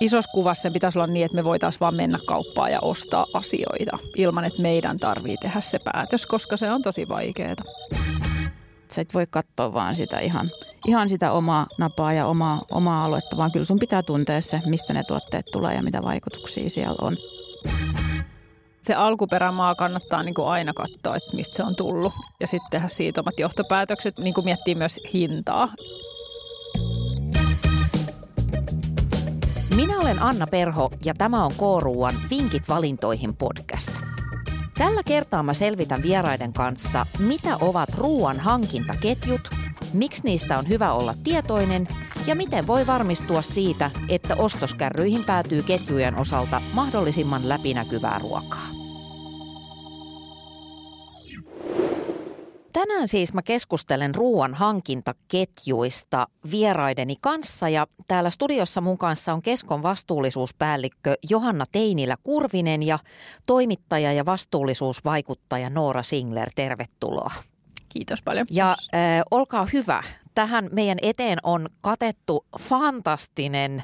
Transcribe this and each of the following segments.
Isossa kuvassa se pitäisi olla niin, että me voitaisiin vaan mennä kauppaan ja ostaa asioita ilman, että meidän tarvii tehdä se päätös, koska se on tosi vaikeaa. Sä et voi katsoa vaan sitä ihan, ihan sitä omaa napaa ja omaa, omaa aluetta, vaan kyllä sun pitää tuntea se, mistä ne tuotteet tulee ja mitä vaikutuksia siellä on. Se alkuperämaa kannattaa niin kuin aina katsoa, että mistä se on tullut ja sitten tehdä siitä omat johtopäätökset, niin kuin miettii myös hintaa. Minä olen Anna Perho ja tämä on K-ruuan Vinkit valintoihin podcast. Tällä kertaa mä selvitän vieraiden kanssa, mitä ovat ruoan hankintaketjut, miksi niistä on hyvä olla tietoinen ja miten voi varmistua siitä, että ostoskärryihin päätyy ketjujen osalta mahdollisimman läpinäkyvää ruokaa. Tänään siis mä keskustelen ruoan hankintaketjuista vieraideni kanssa ja täällä studiossa mun kanssa on Keskon vastuullisuuspäällikkö Johanna Teinilä-Kurvinen ja toimittaja ja vastuullisuusvaikuttaja Noora Singler. Tervetuloa. Kiitos paljon. Ja äh, olkaa hyvä. Tähän meidän eteen on katettu fantastinen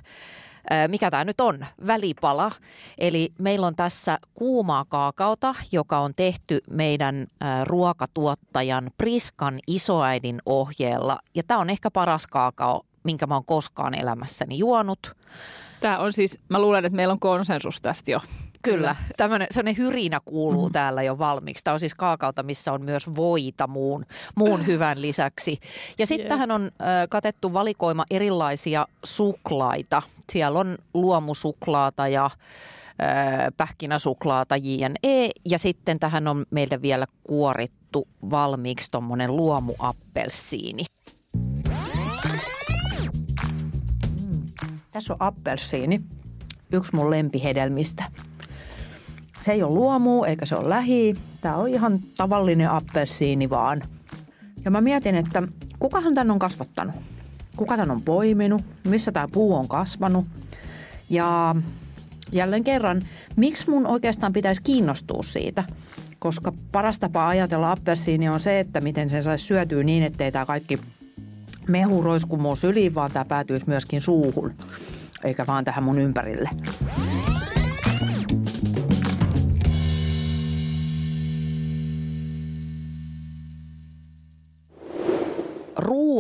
mikä tämä nyt on, välipala. Eli meillä on tässä kuumaa kaakaota, joka on tehty meidän ruokatuottajan Priskan isoäidin ohjeella. Ja tämä on ehkä paras kaakao, minkä mä oon koskaan elämässäni juonut. Tämä on siis, mä luulen, että meillä on konsensus tästä jo. Kyllä, tämmöinen sellainen hyrinä kuuluu mm. täällä jo valmiiksi. Tämä on siis kaakauta, missä on myös voita muun, muun hyvän lisäksi. Ja sitten yeah. tähän on äh, katettu valikoima erilaisia suklaita. Siellä on luomusuklaata ja äh, pähkinäsuklaata JNE ja sitten tähän on meille vielä kuorittu valmiiksi tuommoinen luomuappelsiini. Tässä on appelsiini, yksi mun lempihedelmistä. Se ei ole luomu eikä se ole lähi. Tämä on ihan tavallinen appelsiini vaan. Ja mä mietin, että kukahan tän on kasvattanut? Kuka tän on poiminut? Missä tämä puu on kasvanut? Ja jälleen kerran, miksi mun oikeastaan pitäisi kiinnostua siitä? Koska paras tapa ajatella appelsiini on se, että miten sen saisi syötyä niin, ettei tämä kaikki mehu roisku mun syliin, vaan tämä päätyisi myöskin suuhun, eikä vaan tähän mun ympärille.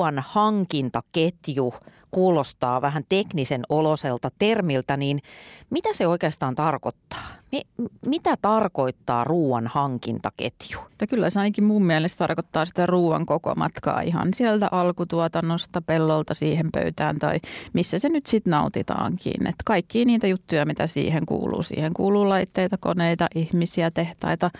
Ruoan hankintaketju kuulostaa vähän teknisen oloselta termiltä, niin mitä se oikeastaan tarkoittaa? mitä tarkoittaa ruoan hankintaketju? Ja kyllä se ainakin mun mielestä tarkoittaa sitä ruoan koko matkaa ihan sieltä alkutuotannosta pellolta siihen pöytään tai missä se nyt sitten nautitaankin. Et kaikki niitä juttuja, mitä siihen kuuluu. Siihen kuuluu laitteita, koneita, ihmisiä, tehtaita,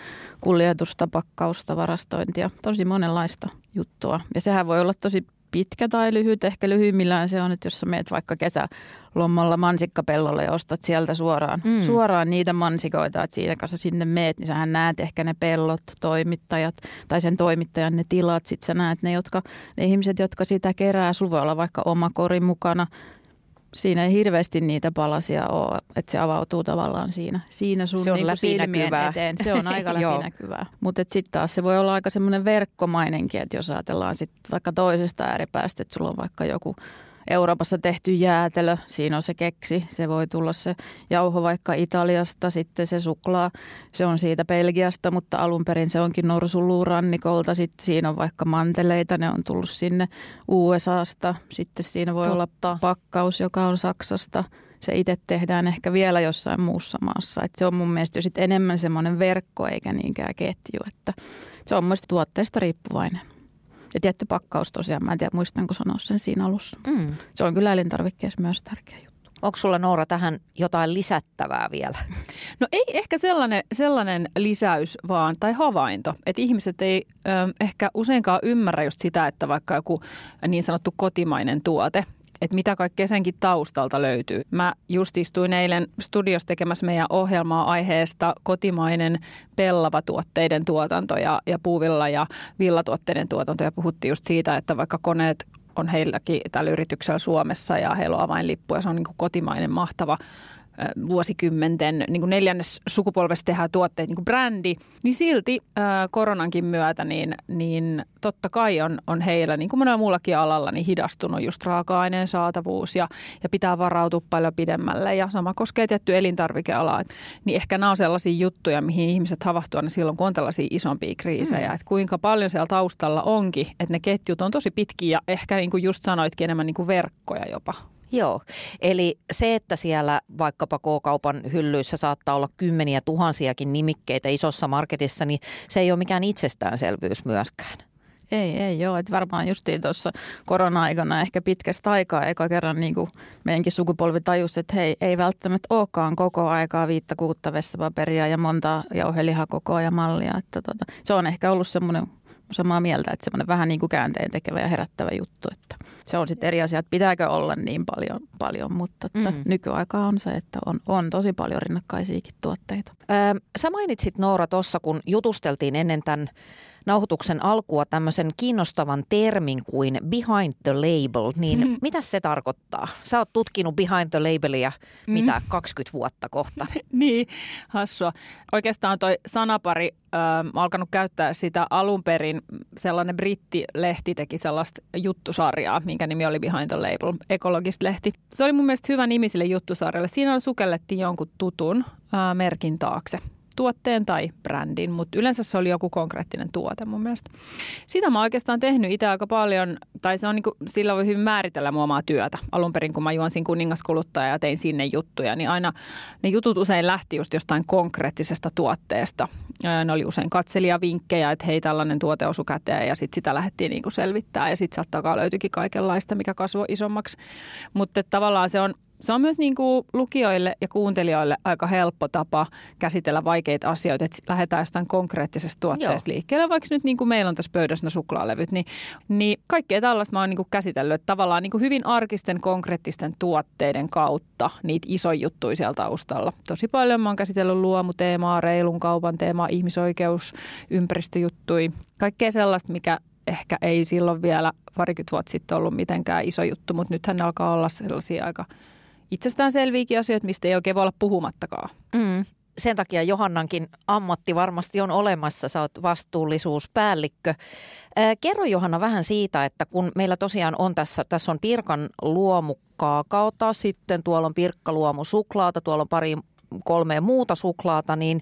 kuljetusta, pakkausta, varastointia. Tosi monenlaista juttua. Ja sehän voi olla tosi pitkä tai lyhyt. Ehkä lyhyimmillään se on, että jos sä meet vaikka kesälomalla mansikkapellolle ja ostat sieltä suoraan, mm. suoraan niitä mansikoita, että siinä kanssa sinne meet, niin sähän näet ehkä ne pellot, toimittajat tai sen toimittajan ne tilat. Sitten sä näet ne, jotka, ne ihmiset, jotka sitä kerää. Sulla voi olla vaikka oma kori mukana siinä ei hirveästi niitä palasia ole, että se avautuu tavallaan siinä, siinä sun se on niin silmien eteen. Se on aika läpinäkyvää. Mutta sitten taas se voi olla aika semmoinen verkkomainenkin, että jos ajatellaan sitten vaikka toisesta ääripäästä, että sulla on vaikka joku – Euroopassa tehty jäätelö, siinä on se keksi, se voi tulla se jauho vaikka Italiasta, sitten se suklaa, se on siitä Belgiasta, mutta alun perin se onkin norsuluurannikolta, sitten siinä on vaikka manteleita, ne on tullut sinne USAsta, sitten siinä voi Totta. olla pakkaus, joka on Saksasta, se itse tehdään ehkä vielä jossain muussa maassa. Et se on mun mielestä jo sit enemmän semmoinen verkko eikä niinkään ketju, että se on mun tuotteesta riippuvainen. Ja tietty pakkaus tosiaan, mä en tiedä muistanko sanoa sen siinä alussa. Mm. Se on kyllä elintarvikkeessa myös tärkeä juttu. Onko sulla Noora tähän jotain lisättävää vielä? No ei ehkä sellainen, sellainen lisäys vaan, tai havainto, että ihmiset ei ö, ehkä useinkaan ymmärrä just sitä, että vaikka joku niin sanottu kotimainen tuote, että mitä kaikkea senkin taustalta löytyy. Mä just istuin eilen studiossa tekemässä meidän ohjelmaa aiheesta kotimainen pellava tuotteiden tuotanto ja, ja puuvilla ja villatuotteiden tuotanto. Ja puhuttiin just siitä, että vaikka koneet on heilläkin tällä yrityksellä Suomessa ja heillä on avainlippu ja se on niin kotimainen mahtava vuosikymmenten niin kuin neljännes sukupolvesta tehdään tuotteet niin kuin brändi, niin silti ää, koronankin myötä niin, niin totta kai on, on heillä, niin kuin monella muullakin alalla, niin hidastunut just raaka-aineen saatavuus ja, ja pitää varautua paljon pidemmälle ja sama koskee tietty elintarvikealaa. Niin ehkä nämä on sellaisia juttuja, mihin ihmiset havahtuu aina silloin, kun on tällaisia isompia kriisejä, mm. että kuinka paljon siellä taustalla onkin, että ne ketjut on tosi pitkiä ja ehkä niin kuin just sanoitkin enemmän niin kuin verkkoja jopa. Joo, eli se, että siellä vaikkapa K-kaupan hyllyissä saattaa olla kymmeniä tuhansiakin nimikkeitä isossa marketissa, niin se ei ole mikään itsestäänselvyys myöskään. Ei, ei joo. Että varmaan justiin tuossa korona-aikana ehkä pitkästä aikaa eka kerran niin kuin meidänkin sukupolvi tajusi, että hei, ei välttämättä olekaan koko aikaa viittä kuutta vessapaperia ja monta jauhelihakokoa ja mallia. Että tota, se on ehkä ollut semmoinen samaa mieltä, että semmoinen vähän niin kuin käänteen tekevä ja herättävä juttu. Että se on sitten eri asia, että pitääkö olla niin paljon, paljon mutta että mm. nykyaika on se, että on, on tosi paljon rinnakkaisiakin tuotteita. Öö, sä mainitsit Noora tuossa, kun jutusteltiin ennen tämän nauhoituksen alkua tämmöisen kiinnostavan termin kuin behind the label, niin mm. mitä se tarkoittaa? Sä oot tutkinut behind the labelia mm. mitä 20 vuotta kohta. niin, hassua. Oikeastaan toi sanapari, äh, alkanut käyttää sitä alun perin, sellainen brittilehti teki sellaista juttusarjaa, minkä nimi oli Behind the Label, ekologist lehti. Se oli mun mielestä hyvä nimi sille juttusarjalle. Siinä sukellettiin jonkun tutun äh, merkin taakse tuotteen tai brändin, mutta yleensä se oli joku konkreettinen tuote mun mielestä. Sitä mä oikeastaan tehnyt itse aika paljon, tai se on niin kuin, sillä voi hyvin määritellä mun omaa työtä. Alun perin, kun mä juonsin kuningaskuluttaja ja tein sinne juttuja, niin aina ne jutut usein lähti just jostain konkreettisesta tuotteesta. Ne oli usein katselijavinkkejä, että hei tällainen tuote osu käteen ja sitten sitä lähdettiin niin kuin selvittää ja sitten sieltä takaa löytyikin kaikenlaista, mikä kasvoi isommaksi. Mutta tavallaan se on se on myös niin kuin lukijoille ja kuuntelijoille aika helppo tapa käsitellä vaikeita asioita, että lähdetään jostain konkreettisesta tuotteesta Joo. liikkeelle. Vaikka nyt niin kuin meillä on tässä pöydässä suklaalevyt, niin, niin kaikkea tällaista mä oon niin kuin käsitellyt. Että tavallaan niin kuin hyvin arkisten, konkreettisten tuotteiden kautta niitä isoja juttuja siellä taustalla. Tosi paljon mä oon käsitellyt luomuteemaa, reilun kaupan teemaa, ihmisoikeus, ympäristöjuttui. Kaikkea sellaista, mikä ehkä ei silloin vielä parikymmentä vuotta sitten ollut mitenkään iso juttu, mutta nythän ne alkaa olla sellaisia aika – itsestäänselviäkin asioita, mistä ei oikein voi olla puhumattakaan. Mm. Sen takia Johannankin ammatti varmasti on olemassa, sä oot vastuullisuuspäällikkö. Ää, kerro Johanna vähän siitä, että kun meillä tosiaan on tässä, tässä on Pirkan luomukaakaota, sitten tuolla on Pirkkaluomu suklaata, tuolla on pari kolmea muuta suklaata, niin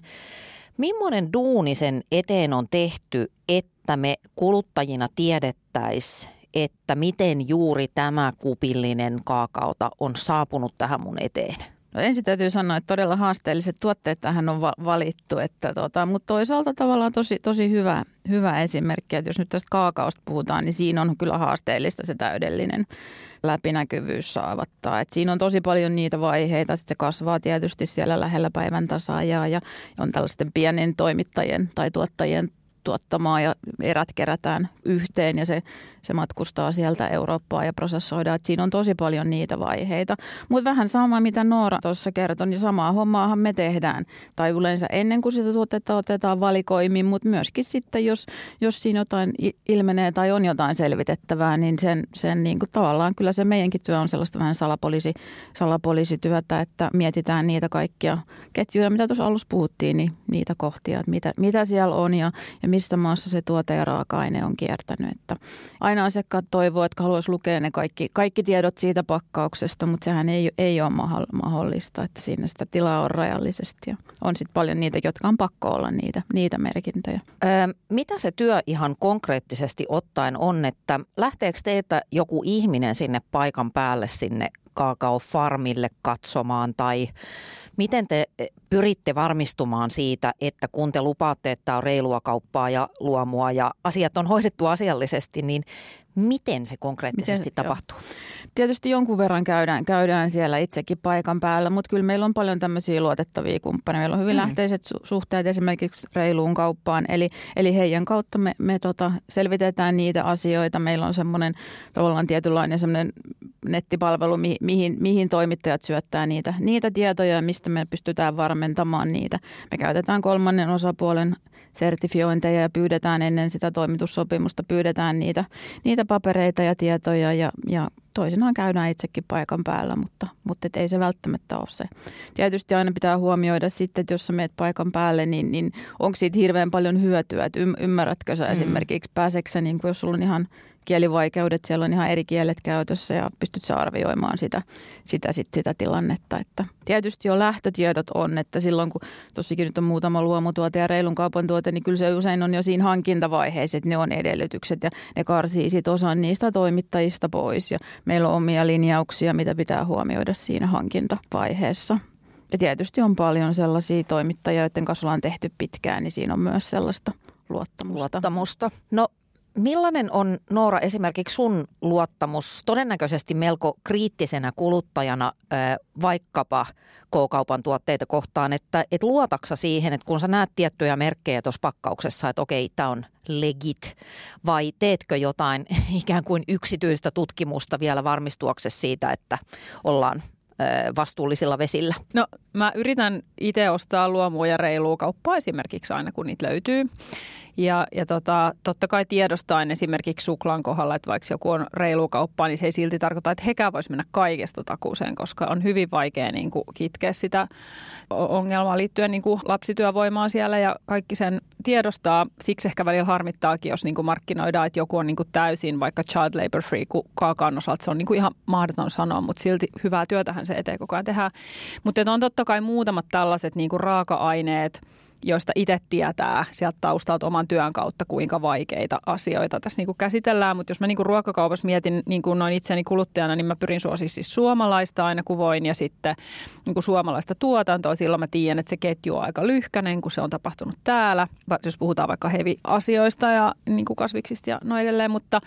millainen duuni sen eteen on tehty, että me kuluttajina tiedettäisiin, että miten juuri tämä kupillinen kaakaota on saapunut tähän mun eteen? No ensin täytyy sanoa, että todella haasteelliset tuotteet tähän on valittu, että tota, mutta toisaalta tavallaan tosi, tosi hyvä, hyvä esimerkki, että jos nyt tästä kaakaosta puhutaan, niin siinä on kyllä haasteellista se täydellinen läpinäkyvyys saavattaa. Et siinä on tosi paljon niitä vaiheita, sitten se kasvaa tietysti siellä lähellä päivän tasaajaa ja on tällaisten pienen toimittajien tai tuottajien tuottamaa ja erät kerätään yhteen ja se, se matkustaa sieltä Eurooppaan ja prosessoidaan. Et siinä on tosi paljon niitä vaiheita. Mutta vähän sama, mitä Noora tuossa kertoi, niin samaa hommaahan me tehdään. Tai yleensä ennen kuin sitä tuotetta otetaan valikoimiin, mutta myöskin sitten, jos, jos siinä jotain ilmenee tai on jotain selvitettävää, niin sen, sen niin kuin tavallaan kyllä se meidänkin työ on sellaista vähän salapoliisi, salapoliisityötä, että mietitään niitä kaikkia ketjuja, mitä tuossa alussa puhuttiin, niin niitä kohtia, että mitä, mitä siellä on ja, ja mistä maassa se tuote ja raaka-aine on kiertänyt. Että aina asiakkaat toivoo, että haluaisi lukea ne kaikki, kaikki tiedot siitä pakkauksesta, mutta sehän ei, ei ole mahdollista, että siinä sitä tilaa on rajallisesti ja on sitten paljon niitä, jotka on pakko olla niitä, niitä merkintöjä. Öö, mitä se työ ihan konkreettisesti ottaen on, että lähteekö teiltä joku ihminen sinne paikan päälle sinne kaakaofarmille katsomaan tai Miten te eh, pyritte varmistumaan siitä, että kun te lupaatte, että on reilua kauppaa ja luomua ja asiat on hoidettu asiallisesti, niin miten se konkreettisesti miten, tapahtuu? Joo. Tietysti jonkun verran käydään, käydään siellä itsekin paikan päällä, mutta kyllä meillä on paljon tämmöisiä luotettavia kumppaneja. Meillä on hyvin mm. lähteiset su- suhteet esimerkiksi reiluun kauppaan, eli, eli heidän kautta me, me tota, selvitetään niitä asioita. Meillä on semmoinen tavallaan tietynlainen semmoinen nettipalvelu, mihin, mihin, mihin toimittajat syöttää niitä, niitä tietoja ja mistä me pystytään varmentamaan niitä. Me käytetään kolmannen osapuolen sertifiointeja ja pyydetään ennen sitä toimitussopimusta, pyydetään niitä, niitä papereita ja tietoja ja, ja toisinaan käydään itsekin paikan päällä, mutta, mutta et ei se välttämättä ole se. Tietysti aina pitää huomioida sitten, että jos sä meet paikan päälle, niin, niin onko siitä hirveän paljon hyötyä, että ymmärrätkö sä mm. esimerkiksi, pääseekö niin kuin jos sulla on ihan kielivaikeudet, siellä on ihan eri kielet käytössä ja pystyt sä arvioimaan sitä, sitä, sit, sitä tilannetta. Että tietysti jo lähtötiedot on, että silloin kun tosikin nyt on muutama luomutuote ja reilun kaupan tuote, niin kyllä se usein on jo siinä hankintavaiheessa, että ne on edellytykset ja ne karsii sit osan niistä toimittajista pois ja meillä on omia linjauksia, mitä pitää huomioida siinä hankintavaiheessa. Ja tietysti on paljon sellaisia toimittajia, joiden kanssa ollaan tehty pitkään, niin siinä on myös sellaista luottamusta. luottamusta. No Millainen on Noora esimerkiksi sun luottamus todennäköisesti melko kriittisenä kuluttajana vaikkapa K-kaupan tuotteita kohtaan, että et luotaksa siihen, että kun sä näet tiettyjä merkkejä tuossa pakkauksessa, että okei, tämä on legit, vai teetkö jotain ikään kuin yksityistä tutkimusta vielä varmistuaksesi siitä, että ollaan vastuullisilla vesillä? No mä yritän itse ostaa luomua ja reilua kauppaa esimerkiksi aina kun niitä löytyy. Ja, ja tota, totta kai tiedostaen esimerkiksi suklaan kohdalla, että vaikka joku on reilu kauppaa, niin se ei silti tarkoita, että hekään voisi mennä kaikesta takuuseen, koska on hyvin vaikea niin kuin kitkeä sitä ongelmaa liittyen niin kuin lapsityövoimaan siellä ja kaikki sen tiedostaa. Siksi ehkä välillä harmittaakin, jos niin kuin markkinoidaan, että joku on niin kuin täysin vaikka child labor free kaakaan osalta. Se on niin kuin ihan mahdoton sanoa, mutta silti hyvää työtähän se eteen koko ajan tehdään. Mutta on totta kai muutamat tällaiset niin kuin raaka-aineet – joista itse tietää sieltä taustalta oman työn kautta, kuinka vaikeita asioita tässä niin kuin käsitellään. Mutta jos mä niin kuin ruokakaupassa mietin niin kuin noin itseäni kuluttajana, niin mä pyrin suosimaan siis suomalaista aina kuin voin ja sitten niin kuin suomalaista tuotantoa. Silloin mä tiedän, että se ketju on aika lyhkäinen, kun se on tapahtunut täällä. Jos puhutaan vaikka hevi-asioista ja niin kuin kasviksista ja noin edelleen, mutta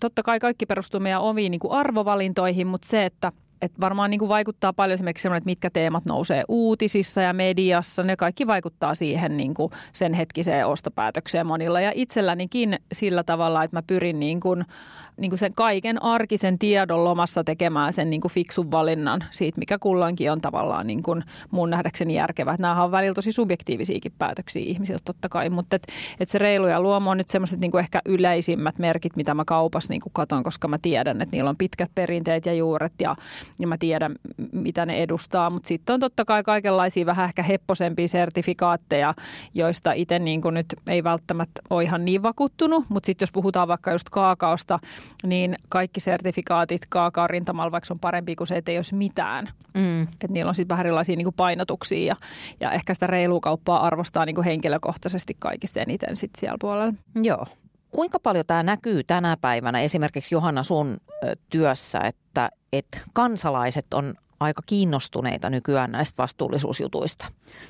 totta kai kaikki perustuu meidän omiin niin kuin arvovalintoihin, mutta se, että – et varmaan niin kuin vaikuttaa paljon esimerkiksi semmoinen, että mitkä teemat nousee uutisissa ja mediassa. Ne kaikki vaikuttaa siihen niin kuin sen hetkiseen ostopäätökseen monilla. Ja itsellänikin sillä tavalla, että mä pyrin niin kuin niin kuin sen kaiken arkisen tiedon lomassa tekemään sen niin kuin fiksun valinnan siitä, mikä kulloinkin on tavallaan niin kuin mun nähdäkseni järkevä. Nämä on välillä tosi subjektiivisiakin päätöksiä ihmisiltä totta kai, mutta et, et se reilu ja luomu on nyt semmoiset niin ehkä yleisimmät merkit, mitä mä kaupassa niin katon, koska mä tiedän, että niillä on pitkät perinteet ja juuret ja, ja mä tiedän, mitä ne edustaa. Mutta sitten on totta kai kaikenlaisia vähän ehkä hepposempia sertifikaatteja, joista itse niin nyt ei välttämättä ole ihan niin vakuuttunut, mutta sitten jos puhutaan vaikka just kaakaosta, niin kaikki sertifikaatit kaakaan rintamalla, vaikka on parempi kuin se, että ei olisi mitään. Mm. Että niillä on sitten vähän erilaisia niin kuin painotuksia ja, ja ehkä sitä reilua kauppaa arvostaa niin kuin henkilökohtaisesti kaikista eniten sit siellä puolella. Joo. Kuinka paljon tämä näkyy tänä päivänä esimerkiksi Johanna sun työssä, että, että kansalaiset on aika kiinnostuneita nykyään näistä vastuullisuusjutuista.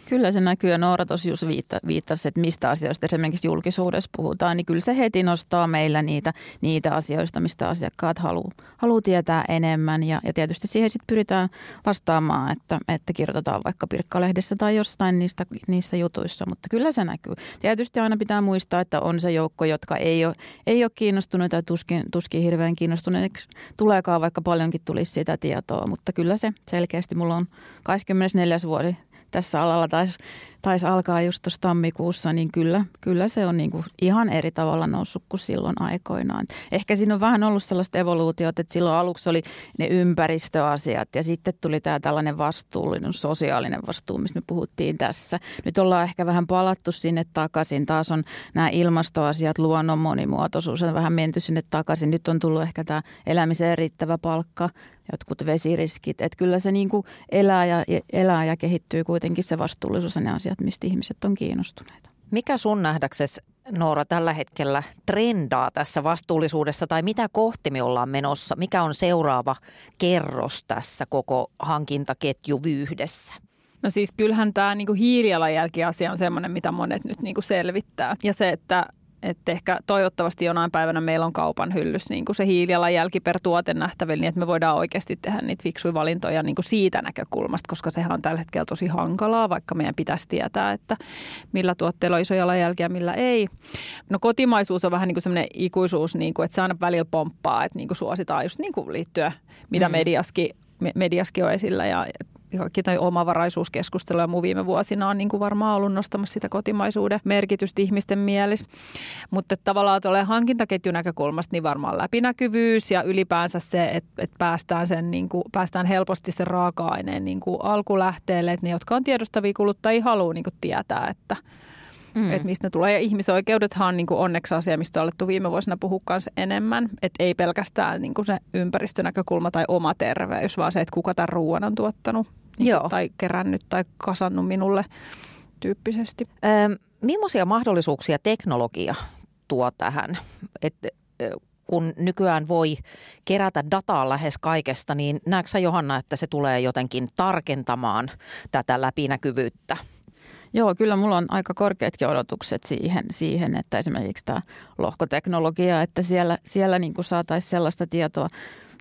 Kyllä se näkyy ja Noora tosiaan just viitta, viittasi, että mistä asioista esimerkiksi julkisuudessa puhutaan, niin kyllä se heti nostaa meillä niitä, niitä asioista, mistä asiakkaat haluaa haluu tietää enemmän ja, ja tietysti siihen sitten pyritään vastaamaan, että, että kirjoitetaan vaikka Pirkkalehdessä tai jostain niistä, niistä jutuissa, mutta kyllä se näkyy. Tietysti aina pitää muistaa, että on se joukko, jotka ei ole, ei ole kiinnostuneita tai tuskin, tuskin hirveän kiinnostuneeksi tuleekaan, vaikka paljonkin tulisi sitä tietoa, mutta kyllä se selkeästi. Mulla on 24 vuosi tässä alalla. Taisi tais alkaa just tuossa tammikuussa, niin kyllä, kyllä se on niinku ihan eri tavalla noussut kuin silloin aikoinaan. Ehkä siinä on vähän ollut sellaista evoluutiota, että silloin aluksi oli ne ympäristöasiat ja sitten tuli tämä tällainen vastuullinen, sosiaalinen vastuu, mistä me puhuttiin tässä. Nyt ollaan ehkä vähän palattu sinne takaisin. Taas on nämä ilmastoasiat, luonnon monimuotoisuus on vähän menty sinne takaisin. Nyt on tullut ehkä tämä elämiseen riittävä palkka, jotkut vesiriskit. Että kyllä se niin kuin elää, ja, elää ja kehittyy kuitenkin se vastuullisuus ja ne asiat, mistä ihmiset on kiinnostuneita. Mikä sun nähdäksesi, Noora, tällä hetkellä trendaa tässä vastuullisuudessa tai mitä kohti me ollaan menossa? Mikä on seuraava kerros tässä koko hankintaketju vyydessä? No siis kyllähän tämä niinku hiilijalanjälki-asia on sellainen, mitä monet nyt niinku selvittää. Ja se, että että ehkä toivottavasti jonain päivänä meillä on kaupan hyllys niin kuin se hiilijalanjälki per tuote nähtävillä, niin että me voidaan oikeasti tehdä niitä fiksuja valintoja niin kuin siitä näkökulmasta, koska sehän on tällä hetkellä tosi hankalaa, vaikka meidän pitäisi tietää, että millä tuotteilla on iso jalanjälki ja millä ei. No kotimaisuus on vähän niin kuin semmoinen ikuisuus, niin kuin, että se aina välillä pomppaa, että niin kuin suositaan just niin kuin liittyen, mitä mm. mediaskin mediaskin on esillä ja kaikki omavaraisuuskeskustelu ja muu viime vuosina on niin kuin varmaan ollut nostamassa sitä kotimaisuuden merkitystä ihmisten mielessä. Mutta tavallaan tuolle hankintaketjun näkökulmasta niin varmaan läpinäkyvyys ja ylipäänsä se, että, että päästään, sen, niin kuin, päästään helposti sen raaka-aineen niin kuin alkulähteelle, että ne, jotka on tiedostavia kuluttajia, haluaa niin kuin tietää, että – mm. että mistä ne tulee. Ja ihmisoikeudethan on niin kuin onneksi asia, mistä on alettu viime vuosina puhua kanssa enemmän. Että ei pelkästään niin kuin se ympäristönäkökulma tai oma terveys, vaan se, että kuka tämän ruoan on tuottanut niin Joo. tai kerännyt tai kasannut minulle tyyppisesti. Ähm, millaisia mahdollisuuksia teknologia tuo tähän? Että kun nykyään voi kerätä dataa lähes kaikesta, niin näetkö sä Johanna, että se tulee jotenkin tarkentamaan tätä läpinäkyvyyttä? Joo, kyllä mulla on aika korkeatkin odotukset siihen, siihen että esimerkiksi tämä lohkoteknologia, että siellä, siellä niin saataisiin sellaista tietoa,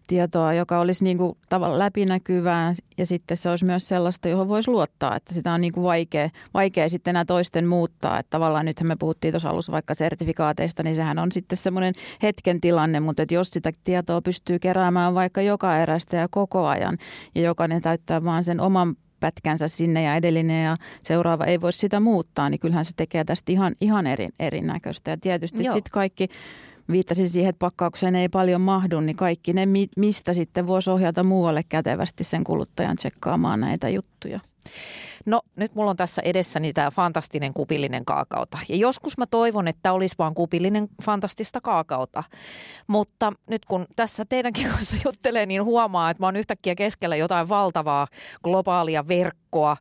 tietoa, joka olisi niin kuin tavallaan läpinäkyvää ja sitten se olisi myös sellaista, johon voisi luottaa, että sitä on niin kuin vaikea, vaikea sitten enää toisten muuttaa. Että tavallaan nythän me puhuttiin tuossa alussa vaikka sertifikaateista, niin sehän on sitten semmoinen hetken tilanne, mutta että jos sitä tietoa pystyy keräämään vaikka joka erästä ja koko ajan ja jokainen täyttää vaan sen oman pätkänsä sinne ja edellinen ja seuraava ei voi sitä muuttaa, niin kyllähän se tekee tästä ihan, ihan eri, erinäköistä. Ja tietysti sitten kaikki, viittasin siihen, että pakkaukseen ei paljon mahdu, niin kaikki ne, mistä sitten voisi ohjata muualle kätevästi sen kuluttajan tsekkaamaan näitä juttuja. No nyt mulla on tässä edessäni tämä fantastinen kupillinen kaakauta. Ja joskus mä toivon, että olisi vaan kupillinen fantastista kaakauta. Mutta nyt kun tässä teidänkin kanssa juttelee, niin huomaa, että mä oon yhtäkkiä keskellä jotain valtavaa globaalia verkkoa.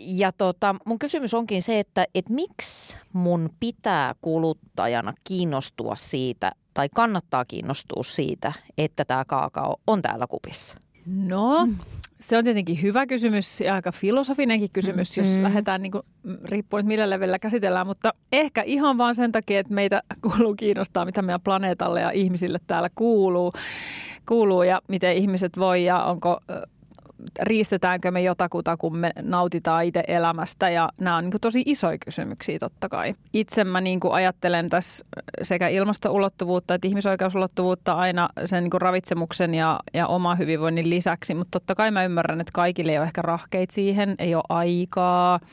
Ja tota, mun kysymys onkin se, että et miksi mun pitää kuluttajana kiinnostua siitä, tai kannattaa kiinnostua siitä, että tämä kaakao on täällä kupissa? No, se on tietenkin hyvä kysymys ja aika filosofinenkin kysymys, mm-hmm. jos lähdetään niin kuin, riippuen millä levelillä käsitellään, mutta ehkä ihan vaan sen takia, että meitä kuuluu kiinnostaa, mitä meidän planeetalle ja ihmisille täällä kuuluu, kuuluu ja miten ihmiset voi ja onko riistetäänkö me jotakuta, kun me nautitaan itse elämästä ja nämä on niin tosi isoja kysymyksiä totta kai. Itse mä niin ajattelen tässä sekä ilmastoulottuvuutta että ihmisoikeusulottuvuutta aina sen niin ravitsemuksen ja, ja oma hyvinvoinnin lisäksi, mutta totta kai mä ymmärrän, että kaikille ei ole ehkä rahkeita siihen, ei ole aikaa –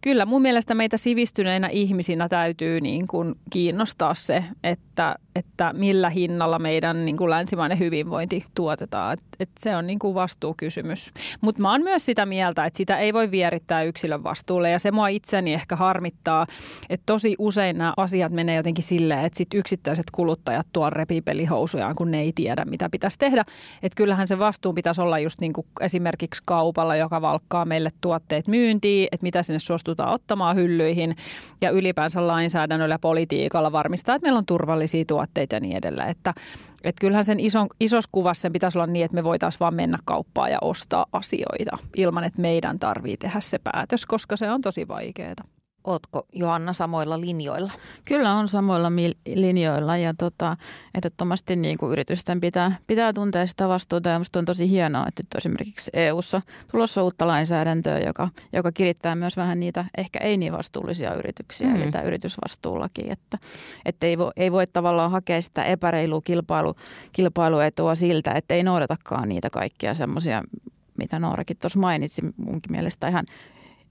Kyllä mun mielestä meitä sivistyneinä ihmisinä täytyy niin kuin kiinnostaa se, että, että millä hinnalla meidän niin kuin länsimainen hyvinvointi tuotetaan. Et, et se on niin kuin vastuukysymys. Mutta mä oon myös sitä mieltä, että sitä ei voi vierittää yksilön vastuulle ja se mua itseni ehkä harmittaa, että tosi usein nämä asiat menee jotenkin silleen, että sit yksittäiset kuluttajat tuo repipelihousujaan, kun ne ei tiedä, mitä pitäisi tehdä. Että kyllähän se vastuu pitäisi olla just niin kuin esimerkiksi kaupalla, joka valkkaa meille tuotteet myyntiin, että mitä sinne suostuu suostutaan ottamaan hyllyihin ja ylipäänsä lainsäädännöllä ja politiikalla varmistaa, että meillä on turvallisia tuotteita ja niin edelleen. Että, että kyllähän sen ison, isossa kuvassa sen pitäisi olla niin, että me voitaisiin vaan mennä kauppaan ja ostaa asioita ilman, että meidän tarvii tehdä se päätös, koska se on tosi vaikeaa. Ootko Joanna samoilla linjoilla? Kyllä on samoilla linjoilla ja tota, ehdottomasti niin kuin yritysten pitää, pitää tuntea sitä vastuuta ja minusta on tosi hienoa, että nyt esimerkiksi EU-ssa tulossa uutta lainsäädäntöä, joka, joka kirittää myös vähän niitä ehkä ei niin vastuullisia yrityksiä, mm. eli tämä yritysvastuulaki, että, että ei, voi, ei voi tavallaan hakea sitä epäreilua kilpailu, kilpailuetua siltä, että ei noudatakaan niitä kaikkia semmoisia mitä Noorakin tuossa mainitsi munkin mielestä ihan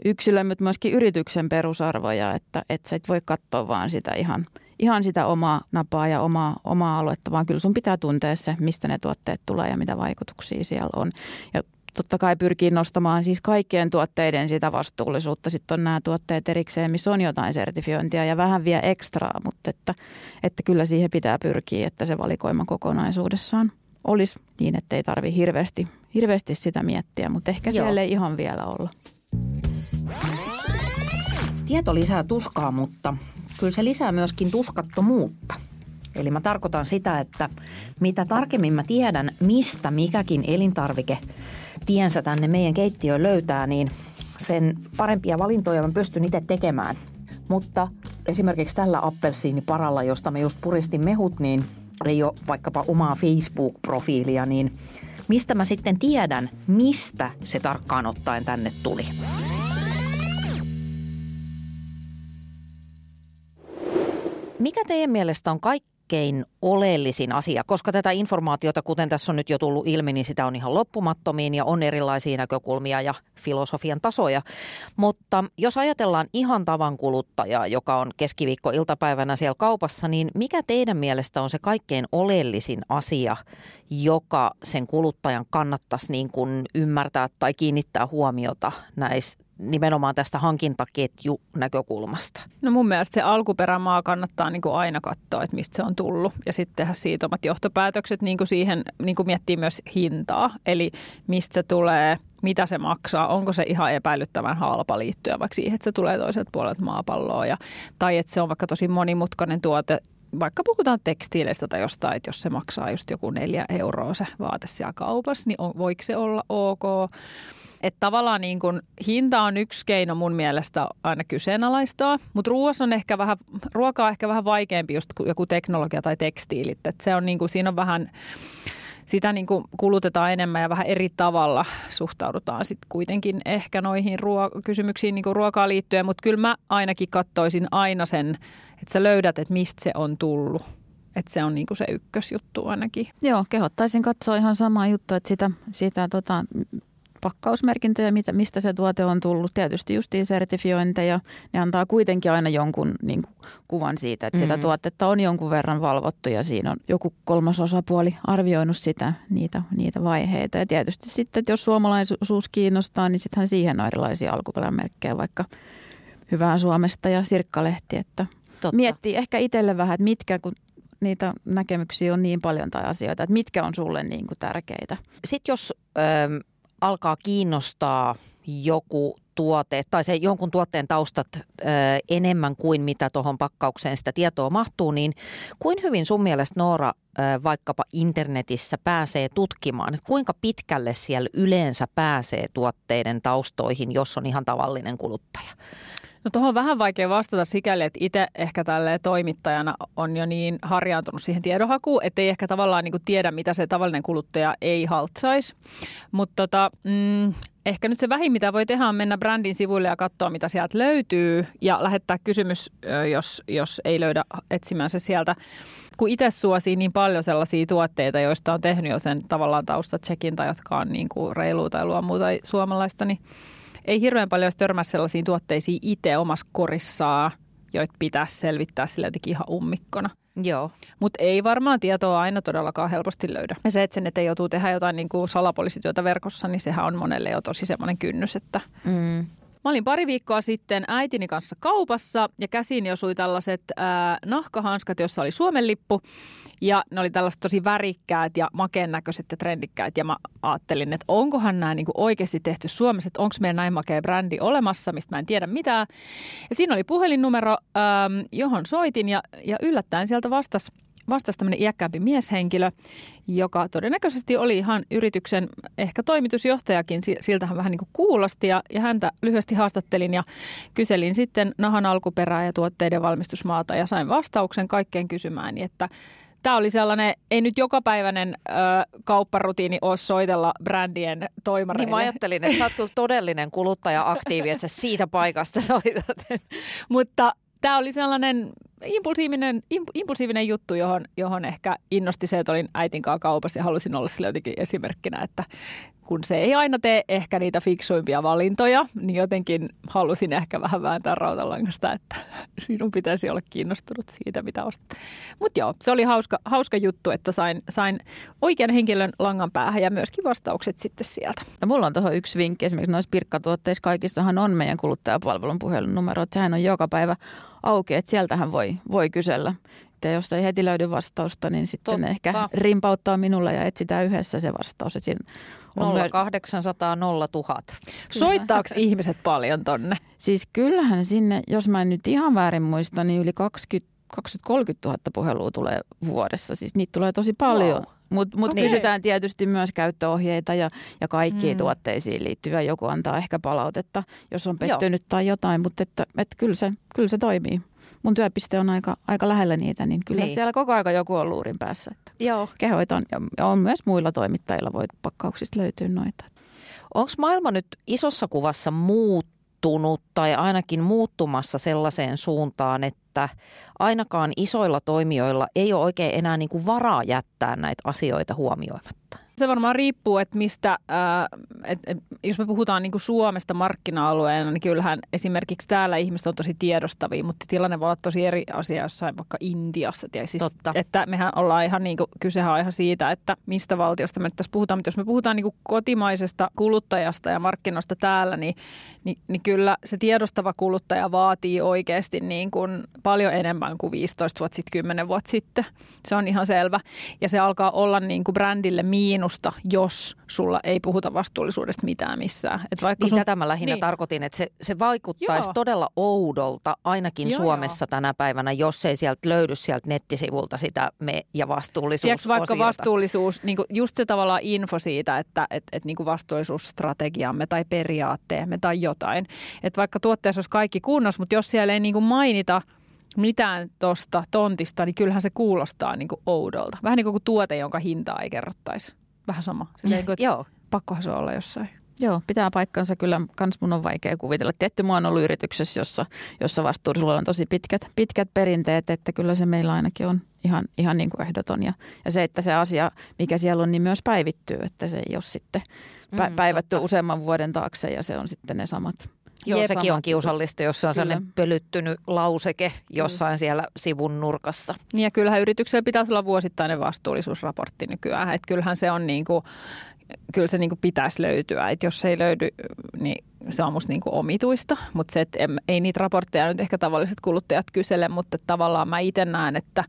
yksilön, mutta myöskin yrityksen perusarvoja, että, että sä et voi katsoa vaan sitä ihan, ihan sitä omaa napaa ja omaa, omaa aluetta, vaan kyllä sun pitää tuntea se, mistä ne tuotteet tulee ja mitä vaikutuksia siellä on. Ja totta kai pyrkii nostamaan siis kaikkien tuotteiden sitä vastuullisuutta. Sitten on nämä tuotteet erikseen, missä on jotain sertifiointia ja vähän vielä ekstraa, mutta että, että kyllä siihen pitää pyrkiä, että se valikoima kokonaisuudessaan olisi niin, että ei tarvitse hirveästi, hirveästi sitä miettiä, mutta ehkä Joo. siellä ei ihan vielä olla. Tieto lisää tuskaa, mutta kyllä se lisää myöskin tuskattomuutta. Eli mä tarkoitan sitä, että mitä tarkemmin mä tiedän, mistä mikäkin elintarvike tiensä tänne meidän keittiöön löytää, niin sen parempia valintoja mä pystyn itse tekemään. Mutta esimerkiksi tällä appelsiiniparalla, josta me just puristin mehut, niin ei ole vaikkapa omaa Facebook-profiilia, niin mistä mä sitten tiedän, mistä se tarkkaan ottaen tänne tuli? Mikä teidän mielestä on kaikkein oleellisin asia, koska tätä informaatiota, kuten tässä on nyt jo tullut ilmi, niin sitä on ihan loppumattomiin ja on erilaisia näkökulmia ja filosofian tasoja. Mutta jos ajatellaan ihan tavan kuluttajaa, joka on keskiviikko-iltapäivänä siellä kaupassa, niin mikä teidän mielestä on se kaikkein oleellisin asia, joka sen kuluttajan kannattaisi niin kuin ymmärtää tai kiinnittää huomiota näistä nimenomaan tästä hankintaketju näkökulmasta? No mun mielestä se alkuperämaa kannattaa niin kuin aina katsoa, että mistä se on tullut. Ja sitten tehdä siitä omat johtopäätökset niin kuin siihen, niin kuin miettii myös hintaa, eli mistä se tulee, mitä se maksaa, onko se ihan epäilyttävän halpa liittyen vaikka siihen, että se tulee toiselta puolelta maapalloa. Ja, tai että se on vaikka tosi monimutkainen tuote, vaikka puhutaan tekstiileistä tai jostain, että jos se maksaa just joku neljä euroa se vaate siellä kaupassa, niin on, voiko se olla ok? Että tavallaan niin kun, hinta on yksi keino mun mielestä aina kyseenalaistaa, mutta ruoassa on ehkä vähän, ruoka on ehkä vähän vaikeampi just kuin joku teknologia tai tekstiilit. Et se on niin kuin, siinä on vähän, sitä niin kuin kulutetaan enemmän ja vähän eri tavalla suhtaudutaan sitten kuitenkin ehkä noihin ruo- kysymyksiin niin kuin ruokaan liittyen, mutta kyllä mä ainakin katsoisin aina sen, että sä löydät, että mistä se on tullut. Että se on niinku se ykkösjuttu ainakin. Joo, kehottaisin katsoa ihan samaa juttua, että sitä, sitä tota, pakkausmerkintöjä, mistä se tuote on tullut. Tietysti justiin sertifiointeja, ne antaa kuitenkin aina jonkun niin kuin, kuvan siitä, että mm-hmm. sitä tuotetta on jonkun verran valvottu ja siinä on joku kolmas osapuoli arvioinut sitä, niitä, niitä vaiheita. Ja tietysti sitten, että jos suomalaisuus kiinnostaa, niin sittenhän siihen on erilaisia alkuperämerkkejä, vaikka Hyvää Suomesta ja Sirkkalehti, että Totta. miettii ehkä itselle vähän, että mitkä, kun niitä näkemyksiä on niin paljon tai asioita, että mitkä on sulle niin kuin tärkeitä. Sitten jos ö, alkaa kiinnostaa joku tuote tai se jonkun tuotteen taustat ö, enemmän kuin mitä tuohon pakkaukseen sitä tietoa mahtuu, niin kuin hyvin sun mielestä Noora ö, vaikkapa internetissä pääsee tutkimaan, että kuinka pitkälle siellä yleensä pääsee tuotteiden taustoihin, jos on ihan tavallinen kuluttaja? No tuohon on vähän vaikea vastata sikäli, että itse ehkä tälle toimittajana on jo niin harjaantunut siihen tiedonhakuun, että ei ehkä tavallaan niin tiedä, mitä se tavallinen kuluttaja ei haltsaisi. Mutta tota, mm, ehkä nyt se vähin, mitä voi tehdä, on mennä brändin sivuille ja katsoa, mitä sieltä löytyy ja lähettää kysymys, jos, jos ei löydä etsimänsä sieltä kun itse suosii niin paljon sellaisia tuotteita, joista on tehnyt jo sen tavallaan taustatsekin tai jotka on niin kuin reilua tai luomua tai suomalaista, niin ei hirveän paljon törmää sellaisiin tuotteisiin itse omassa korissaan, joita pitäisi selvittää sille jotenkin ihan ummikkona. Joo. Mutta ei varmaan tietoa aina todellakaan helposti löydä. Ja se, että sen eteen joutuu tehdä jotain niin kuin salapoliisityötä verkossa, niin sehän on monelle jo tosi semmoinen kynnys, että mm. Mä olin pari viikkoa sitten äitini kanssa kaupassa ja käsiin osui tällaiset äh, nahkahanskat, joissa oli Suomen lippu. Ja ne oli tällaiset tosi värikkäät ja makeen näköiset ja trendikkäät. Ja mä ajattelin, että onkohan nämä niinku oikeasti tehty Suomessa, että onko meidän näin makea brändi olemassa, mistä mä en tiedä mitään. Ja siinä oli puhelinnumero, ähm, johon soitin ja, ja yllättäen sieltä vastasi vastasi tämmöinen iäkkäämpi mieshenkilö, joka todennäköisesti oli ihan yrityksen ehkä toimitusjohtajakin, siltä hän vähän niin kuin kuulosti ja, ja häntä lyhyesti haastattelin ja kyselin sitten nahan alkuperää ja tuotteiden valmistusmaata ja sain vastauksen kaikkeen kysymään, että Tämä oli sellainen, ei nyt jokapäiväinen ö, kaupparutiini ole soitella brändien toimareille. Niin mä ajattelin, että sä oot kyllä todellinen kuluttaja-aktiivi, että sä siitä paikasta soitat. Mutta tämä oli sellainen impulsiivinen, impulsiivinen juttu, johon, johon ehkä innosti se, että olin äitin kanssa kaupassa ja halusin olla sille jotenkin esimerkkinä, että kun se ei aina tee ehkä niitä fiksuimpia valintoja, niin jotenkin halusin ehkä vähän vääntää rautalangasta, että sinun pitäisi olla kiinnostunut siitä, mitä ostat. Mutta joo, se oli hauska, hauska juttu, että sain, sain oikean henkilön langan päähän ja myöskin vastaukset sitten sieltä. No, mulla on tuohon yksi vinkki. Esimerkiksi noissa pirkkatuotteissa kaikissahan on meidän kuluttajapalvelun puhelinnumero. Sehän on joka päivä auki, että sieltähän voi, voi kysellä. Ja jos ei heti löydy vastausta, niin sitten Totta. ehkä rimpauttaa minulle ja etsitään yhdessä se vastaus. Että siinä on 0800 000. Soittaako ihmiset paljon tonne? Siis kyllähän sinne, jos mä en nyt ihan väärin muista, niin yli 20 30 000 puhelua tulee vuodessa. Siis niitä tulee tosi paljon. Wow. Mutta mut okay. kysytään tietysti myös käyttöohjeita ja, ja kaikkiin mm. tuotteisiin liittyviä. Joku antaa ehkä palautetta, jos on pettynyt Joo. tai jotain, mutta että, että kyllä, se, kyllä se toimii. mun työpiste on aika, aika lähellä niitä, niin kyllä niin. siellä koko aika joku on luurin päässä. Että Joo. Kehoitan, ja on myös muilla toimittajilla voi pakkauksista löytyä noita. Onko maailma nyt isossa kuvassa muuttunut tai ainakin muuttumassa sellaiseen suuntaan, että ainakaan isoilla toimijoilla ei ole oikein enää niin kuin varaa jättää näitä asioita huomioimatta? Se varmaan riippuu, että mistä, ää, et, et, jos me puhutaan niin Suomesta markkina-alueena, niin kyllähän esimerkiksi täällä ihmiset on tosi tiedostavia, mutta tilanne voi olla tosi eri asia jossain vaikka Intiassa. Siis, Totta. Että mehän ollaan ihan niin kuin, kysehän on ihan siitä, että mistä valtiosta me nyt tässä puhutaan, mutta jos me puhutaan niin kotimaisesta kuluttajasta ja markkinoista täällä, niin, niin, niin kyllä se tiedostava kuluttaja vaatii oikeasti niin kuin paljon enemmän kuin 15 vuotta sitten, 10 vuotta sitten. Se on ihan selvä. Ja se alkaa olla niin kuin brändille miinus miinusta, jos sulla ei puhuta vastuullisuudesta mitään missään. Et vaikka niin sun... tätä mä lähinnä niin. tarkoitin, että se, se vaikuttaisi joo. todella oudolta ainakin joo, Suomessa joo. tänä päivänä, jos ei sieltä löydy sieltä nettisivulta sitä me- ja vastuullisuus. Tiedätkö, vaikka vastuullisuus, niin just se tavallaan info siitä, että et, et, niin vastuullisuusstrategiamme tai periaatteemme tai jotain. Että vaikka tuotteessa olisi kaikki kunnossa, mutta jos siellä ei niin mainita – mitään tuosta tontista, niin kyllähän se kuulostaa niin kuin oudolta. Vähän niin kuin tuote, jonka hintaa ei kerrottaisi vähän sama. Silleen, kun, Joo. Pakkohan se olla jossain. Joo, pitää paikkansa. Kyllä kans mun on vaikea kuvitella. Tietty mä oon ollut yrityksessä, jossa, jossa vastuullisuudella on tosi pitkät, pitkät perinteet, että kyllä se meillä ainakin on ihan, ihan niin kuin ehdoton. Ja, ja se, että se asia, mikä siellä on, niin myös päivittyy, että se ei ole sitten pä- mm, päivätty totta. useamman vuoden taakse ja se on sitten ne samat Joo, sekin samat. on kiusallista, jos on sellainen pölyttynyt lauseke jossain Kyllä. siellä sivun nurkassa. Niin ja kyllähän yrityksellä pitäisi olla vuosittainen vastuullisuusraportti nykyään. Että kyllähän se on niin kuin, kyllä se niin kuin pitäisi löytyä. Että jos se ei löydy, niin se on musta niin kuin omituista, mutta se, että ei niitä raportteja nyt ehkä tavalliset kuluttajat kysele, mutta tavallaan mä itse näen, että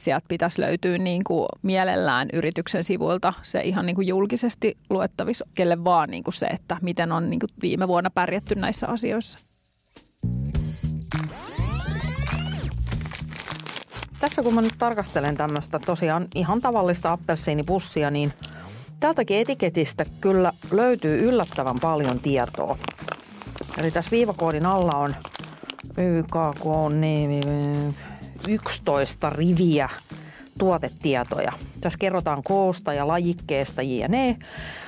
sieltä pitäisi löytyä niin kuin mielellään yrityksen sivuilta se ihan niin kuin julkisesti luettavissa, kelle vaan niin kuin se, että miten on niin kuin viime vuonna pärjätty näissä asioissa. Tässä kun mä nyt tarkastelen tämmöistä tosiaan ihan tavallista appelsiinipussia, niin – Tältäkin etiketistä kyllä löytyy yllättävän paljon tietoa. Eli tässä viivakoodin alla on YKK 11 riviä tuotetietoja. Tässä kerrotaan koosta ja lajikkeesta jne.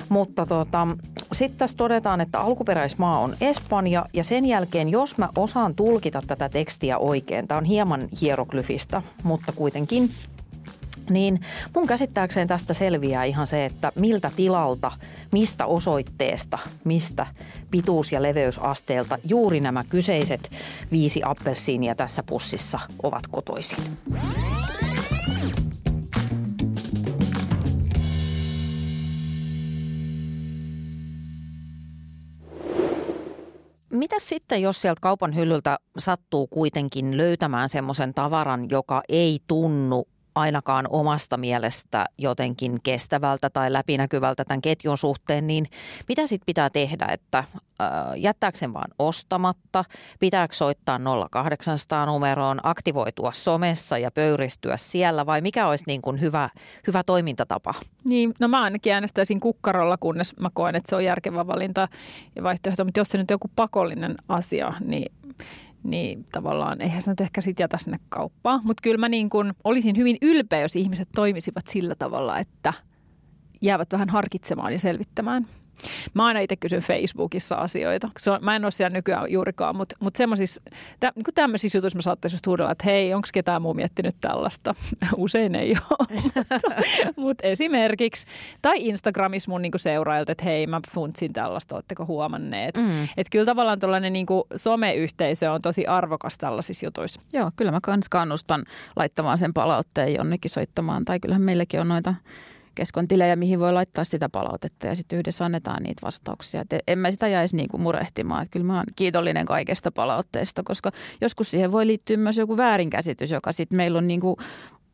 Mutta tota, sitten tässä todetaan, että alkuperäismaa on Espanja ja sen jälkeen, jos mä osaan tulkita tätä tekstiä oikein, tämä on hieman hieroglyfista, mutta kuitenkin niin mun käsittääkseen tästä selviää ihan se, että miltä tilalta, mistä osoitteesta, mistä pituus- ja leveysasteelta juuri nämä kyseiset viisi appelsiinia tässä pussissa ovat kotoisin. Mitä sitten, jos sieltä kaupan hyllyltä sattuu kuitenkin löytämään semmoisen tavaran, joka ei tunnu ainakaan omasta mielestä jotenkin kestävältä tai läpinäkyvältä tämän ketjun suhteen, niin mitä sitten pitää tehdä, että jättääkö sen vaan ostamatta, pitääkö soittaa 0800 numeroon, aktivoitua somessa ja pöyristyä siellä vai mikä olisi niin kuin hyvä, hyvä toimintatapa? Niin, no mä ainakin äänestäisin kukkarolla, kunnes mä koen, että se on järkevä valinta ja vaihtoehto, mutta jos se nyt on joku pakollinen asia, niin niin tavallaan eihän se nyt ehkä sitten jätä sinne kauppaan. Mutta kyllä mä niin kun olisin hyvin ylpeä, jos ihmiset toimisivat sillä tavalla, että jäävät vähän harkitsemaan ja selvittämään – Mä aina itse kysyn Facebookissa asioita. Se on, mä en ole siellä nykyään juurikaan, mutta, mutta semmoisissa, tä, niin tämmöisissä jutuissa mä saattaisin just huudella, että hei, onko ketään muu miettinyt tällaista? Usein ei ole, mutta, mutta esimerkiksi. Tai Instagramissa mun niin seuraajilta, että hei, mä funtsin tällaista, ootteko huomanneet? Mm. Että kyllä tavallaan tuollainen niin someyhteisö on tosi arvokas tällaisissa jutuissa. Joo, kyllä mä kans kannustan laittamaan sen palautteen jonnekin soittamaan. Tai kyllähän meilläkin on noita keskon tilejä, mihin voi laittaa sitä palautetta ja sitten yhdessä annetaan niitä vastauksia. Et en mä sitä jäisi niinku murehtimaan. Et kyllä mä oon kiitollinen kaikesta palautteesta, koska joskus siihen voi liittyä myös joku väärinkäsitys, joka sitten meillä on niinku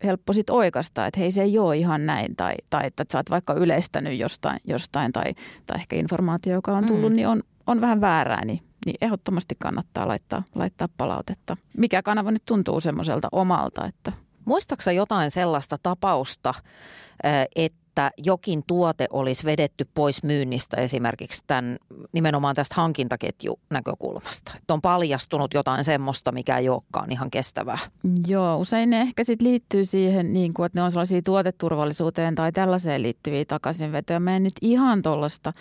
helppo sitten oikasta, että hei se ei ole ihan näin tai, tai että sä oot vaikka yleistänyt jostain, jostain tai, tai ehkä informaatio, joka on tullut, mm. niin on, on vähän väärää, niin, niin ehdottomasti kannattaa laittaa, laittaa palautetta. Mikä kanava nyt tuntuu semmoiselta omalta, että Muistaaksä jotain sellaista tapausta, että että jokin tuote olisi vedetty pois myynnistä esimerkiksi tämän, nimenomaan tästä hankintaketju näkökulmasta? Että on paljastunut jotain semmoista, mikä ei olekaan ihan kestävää. Joo, usein ne ehkä sit liittyy siihen, niin kuin, että ne on sellaisia tuoteturvallisuuteen tai tällaiseen liittyviä takaisinvetoja. Mä en nyt ihan tuollaista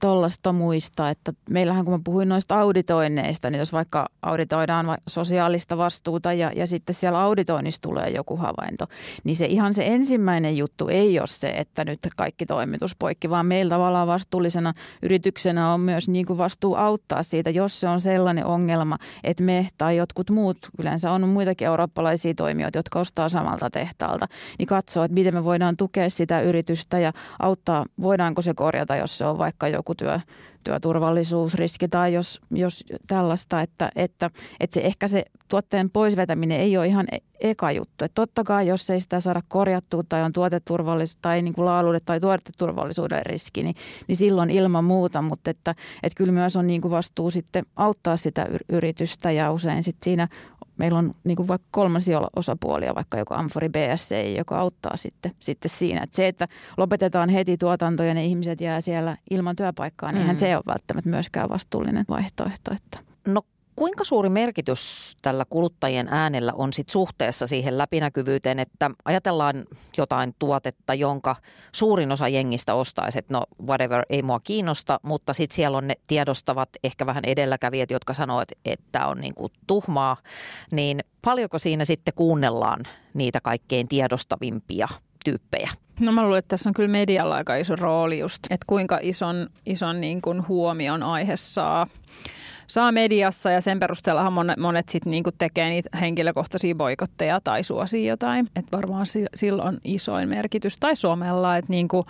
tollasta muista, että meillähän kun mä puhuin noista auditoinneista, niin jos vaikka auditoidaan sosiaalista vastuuta ja, ja sitten siellä auditoinnissa tulee joku havainto, niin se ihan se ensimmäinen juttu ei ole se, että nyt kaikki toimitus poikki, vaan meillä tavallaan vastuullisena yrityksenä on myös niin kuin vastuu auttaa siitä, jos se on sellainen ongelma, että me tai jotkut muut, yleensä on muitakin eurooppalaisia toimijoita, jotka ostaa samalta tehtaalta, niin katsoo, että miten me voidaan tukea sitä yritystä ja auttaa, voidaanko se korjata, jos se on vaikka joku työ, työturvallisuusriski tai jos, jos tällaista, että, että, että se ehkä se tuotteen poisvetäminen ei ole ihan e-, eka juttu. Että totta kai, jos ei sitä saada korjattua tai on tuoteturvallisuus tai niin kuin laaduudet tai tuoteturvallisuuden riski, niin, niin silloin ilman muuta. Mutta että, että kyllä myös on niin kuin vastuu sitten auttaa sitä yritystä ja usein sitten siinä meillä on niin kuin vaikka kolmansia osapuolia, vaikka joku Amfori BSC, joka auttaa sitten, sitten siinä. Että se, että lopetetaan heti tuotanto ja ne ihmiset jää siellä ilman työpaikkaa, niin mm. se ei ole välttämättä myöskään vastuullinen vaihtoehto. Että. No Kuinka suuri merkitys tällä kuluttajien äänellä on sit suhteessa siihen läpinäkyvyyteen, että ajatellaan jotain tuotetta, jonka suurin osa jengistä ostaisi, että no whatever, ei mua kiinnosta, mutta sitten siellä on ne tiedostavat ehkä vähän edelläkävijät, jotka sanoo, että, että on niinku tuhmaa, niin paljonko siinä sitten kuunnellaan niitä kaikkein tiedostavimpia tyyppejä? No mä luulen, että tässä on kyllä medialla aika iso rooli just, että kuinka ison, ison niin kuin huomion aihe saa saa mediassa ja sen perusteellahan monet, monet sitten niinku tekee niitä henkilökohtaisia boikotteja tai suosii jotain. Että varmaan sillä on isoin merkitys. Tai somella, että niinku,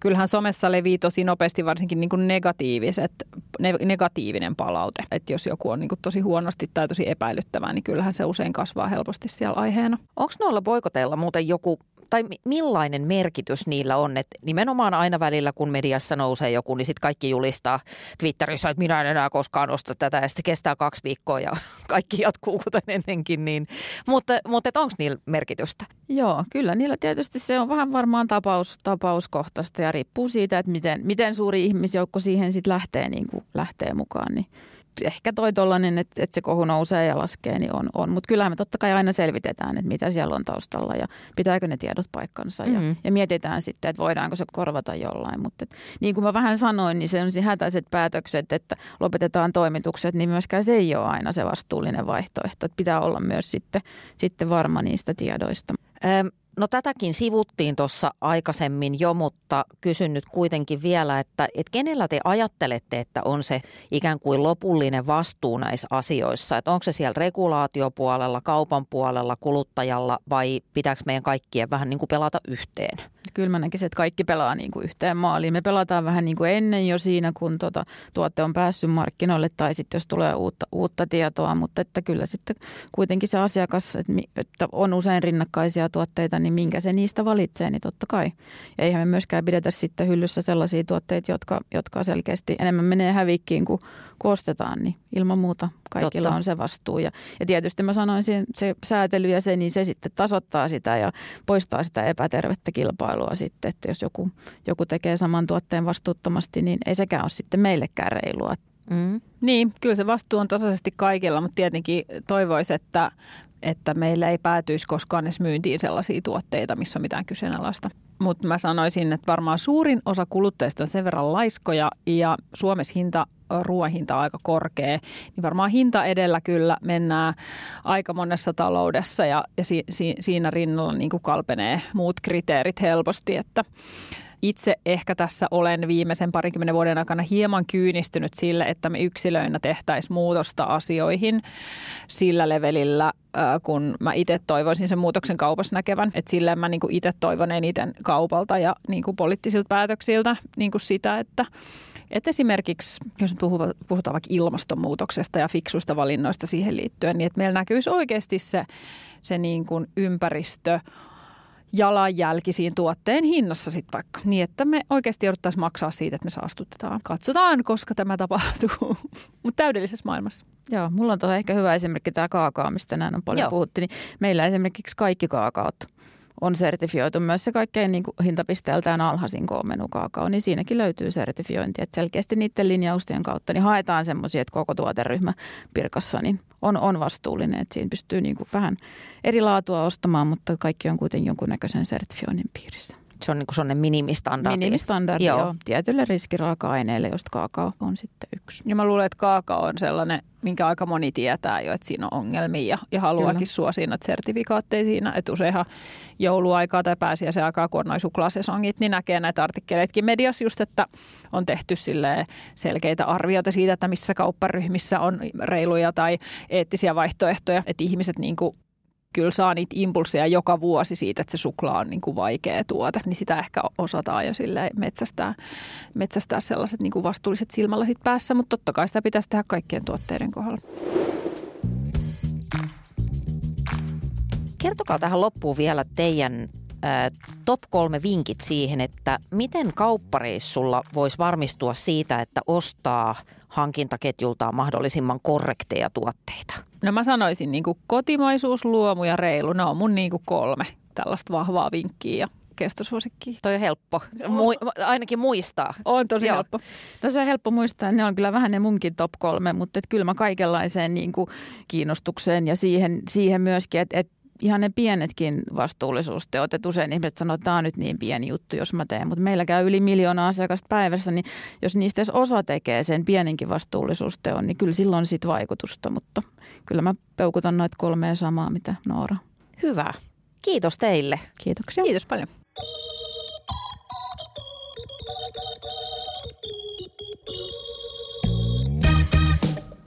kyllähän somessa levii tosi nopeasti varsinkin niinku negatiiviset, ne, negatiivinen palaute. Että jos joku on niinku tosi huonosti tai tosi epäilyttävää, niin kyllähän se usein kasvaa helposti siellä aiheena. Onko noilla boikoteilla muuten joku tai millainen merkitys niillä on, että nimenomaan aina välillä, kun mediassa nousee joku, niin sitten kaikki julistaa Twitterissä, että minä en enää koskaan osta tätä, ja sitten kestää kaksi viikkoa ja kaikki jatkuu kuten ennenkin. Niin. Mutta, mutta onko niillä merkitystä? Joo, kyllä niillä tietysti se on vähän varmaan tapaus, tapauskohtaista ja riippuu siitä, että miten, miten suuri ihmisjoukko siihen sitten lähtee, niin lähtee mukaan. Niin ehkä toi tollainen, että, että se kohu nousee ja laskee, niin on. on. Mutta kyllähän me totta kai aina selvitetään, että mitä siellä on taustalla ja pitääkö ne tiedot paikkansa. Mm-hmm. Ja, ja mietitään sitten, että voidaanko se korvata jollain. Mutta niin kuin mä vähän sanoin, niin se on hätäiset päätökset, että lopetetaan toimitukset, niin myöskään se ei ole aina se vastuullinen vaihtoehto. Että pitää olla myös sitten, sitten varma niistä tiedoista. Ähm. No tätäkin sivuttiin tuossa aikaisemmin jo, mutta kysyn nyt kuitenkin vielä, että, että kenellä te ajattelette, että on se ikään kuin lopullinen vastuu näissä asioissa? Että onko se siellä regulaatiopuolella, kaupan puolella, kuluttajalla vai pitääkö meidän kaikkien vähän niin kuin pelata yhteen? Kyllä mä näkisin, että kaikki pelaa niin kuin yhteen maaliin. Me pelataan vähän niin kuin ennen jo siinä, kun tuota, tuotte on päässyt markkinoille tai sitten jos tulee uutta, uutta tietoa, mutta että kyllä sitten kuitenkin se asiakas, että, on usein rinnakkaisia tuotteita, niin minkä se niistä valitsee, niin totta kai. Ja eihän me myöskään pidetä sitten hyllyssä sellaisia tuotteita, jotka, jotka selkeästi enemmän menee hävikkiin kuin, kuin ostetaan, niin ilman muuta kaikilla totta. on se vastuu. Ja, ja tietysti mä sanoin, se säätely ja se, niin se sitten tasoittaa sitä ja poistaa sitä epätervettä kilpailua sitten, että jos joku, joku tekee saman tuotteen vastuuttomasti, niin ei sekään ole sitten meillekään reilua. Mm. Niin, kyllä se vastuu on tasaisesti kaikilla, mutta tietenkin toivoisi, että että meillä ei päätyisi koskaan edes myyntiin sellaisia tuotteita, missä on mitään kyseenalaista. Mutta mä sanoisin, että varmaan suurin osa kuluttajista on sen verran laiskoja ja Suomessa hinta, ruoan hinta on aika korkea, niin varmaan hinta edellä kyllä mennään aika monessa taloudessa ja, ja si, si, siinä rinnalla niin kuin kalpenee muut kriteerit helposti, että itse ehkä tässä olen viimeisen parikymmenen vuoden aikana hieman kyynistynyt sille, että me yksilöinä tehtäisiin muutosta asioihin sillä levelillä, kun mä itse toivoisin sen muutoksen kaupassa näkevän. Että silleen mä niin itse toivon eniten kaupalta ja niin kuin poliittisilta päätöksiltä niin kuin sitä, että että esimerkiksi, jos puhutaan vaikka ilmastonmuutoksesta ja fiksuista valinnoista siihen liittyen, niin että meillä näkyisi oikeasti se, se niin kuin ympäristö, jalanjälki siinä tuotteen hinnassa sitten vaikka. Niin, että me oikeasti jouduttaisiin maksaa siitä, että me saastutetaan. Katsotaan, koska tämä tapahtuu, mutta täydellisessä maailmassa. Joo, mulla on tuohon ehkä hyvä esimerkki tämä kaakao, mistä tänään on paljon Joo. puhuttu. Niin meillä esimerkiksi kaikki kaakaot on sertifioitu myös se kaikkein niin kuin hintapisteeltään alhaisin koomenukaakao, niin siinäkin löytyy sertifiointi. Että selkeästi niiden linjausten kautta niin haetaan semmoisia, että koko tuoteryhmä Pirkassa niin on, on vastuullinen. Että siinä pystyy niin kuin vähän eri laatua ostamaan, mutta kaikki on kuitenkin jonkunnäköisen sertifioinnin piirissä. Se on niin kuin sellainen minimistandardi. Minimistandardi, joo. joo. Tietylle riskiraaka-aineelle, josta kaakao on sitten yksi. Ja mä luulen, että kaakao on sellainen, minkä aika moni tietää jo, että siinä on ongelmia ja, ja haluaakin Kyllä. suosia noita sertifikaatteja siinä. Että useinhan jouluaikaa tai pääsiäisen aikaa, kun on noin suklaasesongit, niin näkee näitä artikkeleitkin mediassa just, että on tehty selkeitä arvioita siitä, että missä kaupparyhmissä on reiluja tai eettisiä vaihtoehtoja, että ihmiset niin kuin kyllä saa niitä impulseja joka vuosi siitä, että se suklaa on niin kuin vaikea tuote, niin sitä ehkä osataan jo sille metsästää, metsästää sellaiset niin kuin vastuulliset silmällä sit päässä, mutta totta kai sitä pitäisi tehdä kaikkien tuotteiden kohdalla. Kertokaa tähän loppuun vielä teidän top kolme vinkit siihen, että miten kauppareissulla voisi varmistua siitä, että ostaa hankintaketjultaan mahdollisimman korrekteja tuotteita? No mä sanoisin niin kuin kotimaisuus, luomu ja reilu. Ne on mun niin kuin kolme tällaista vahvaa vinkkiä ja kestosuosikki. Toi on helppo, Mu- ainakin muistaa. On tosi Joo. helppo. No se on helppo muistaa, ne on kyllä vähän ne munkin top kolme, mutta et kyllä mä kaikenlaiseen niin kuin kiinnostukseen ja siihen, siihen myöskin, että et ihan ne pienetkin vastuullisuusteot, että usein ihmiset sanoo, että tämä on nyt niin pieni juttu, jos mä teen, mutta meillä käy yli miljoona asiakasta päivässä, niin jos niistä edes osa tekee sen pieninkin vastuullisuusteon, niin kyllä silloin on sit vaikutusta, mutta kyllä mä peukutan noita kolmea samaa, mitä Noora. Hyvä. Kiitos teille. Kiitoksia. Kiitos paljon.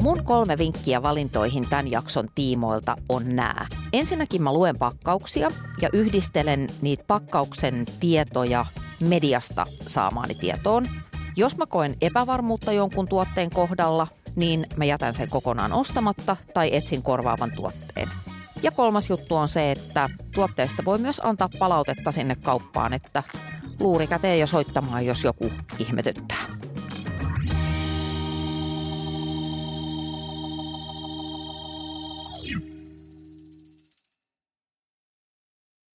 Mun kolme vinkkiä valintoihin tämän jakson tiimoilta on nämä. Ensinnäkin mä luen pakkauksia ja yhdistelen niitä pakkauksen tietoja mediasta saamaani tietoon. Jos mä koen epävarmuutta jonkun tuotteen kohdalla, niin mä jätän sen kokonaan ostamatta tai etsin korvaavan tuotteen. Ja kolmas juttu on se, että tuotteesta voi myös antaa palautetta sinne kauppaan, että luuri käteen jo soittamaan, jos joku ihmetyttää.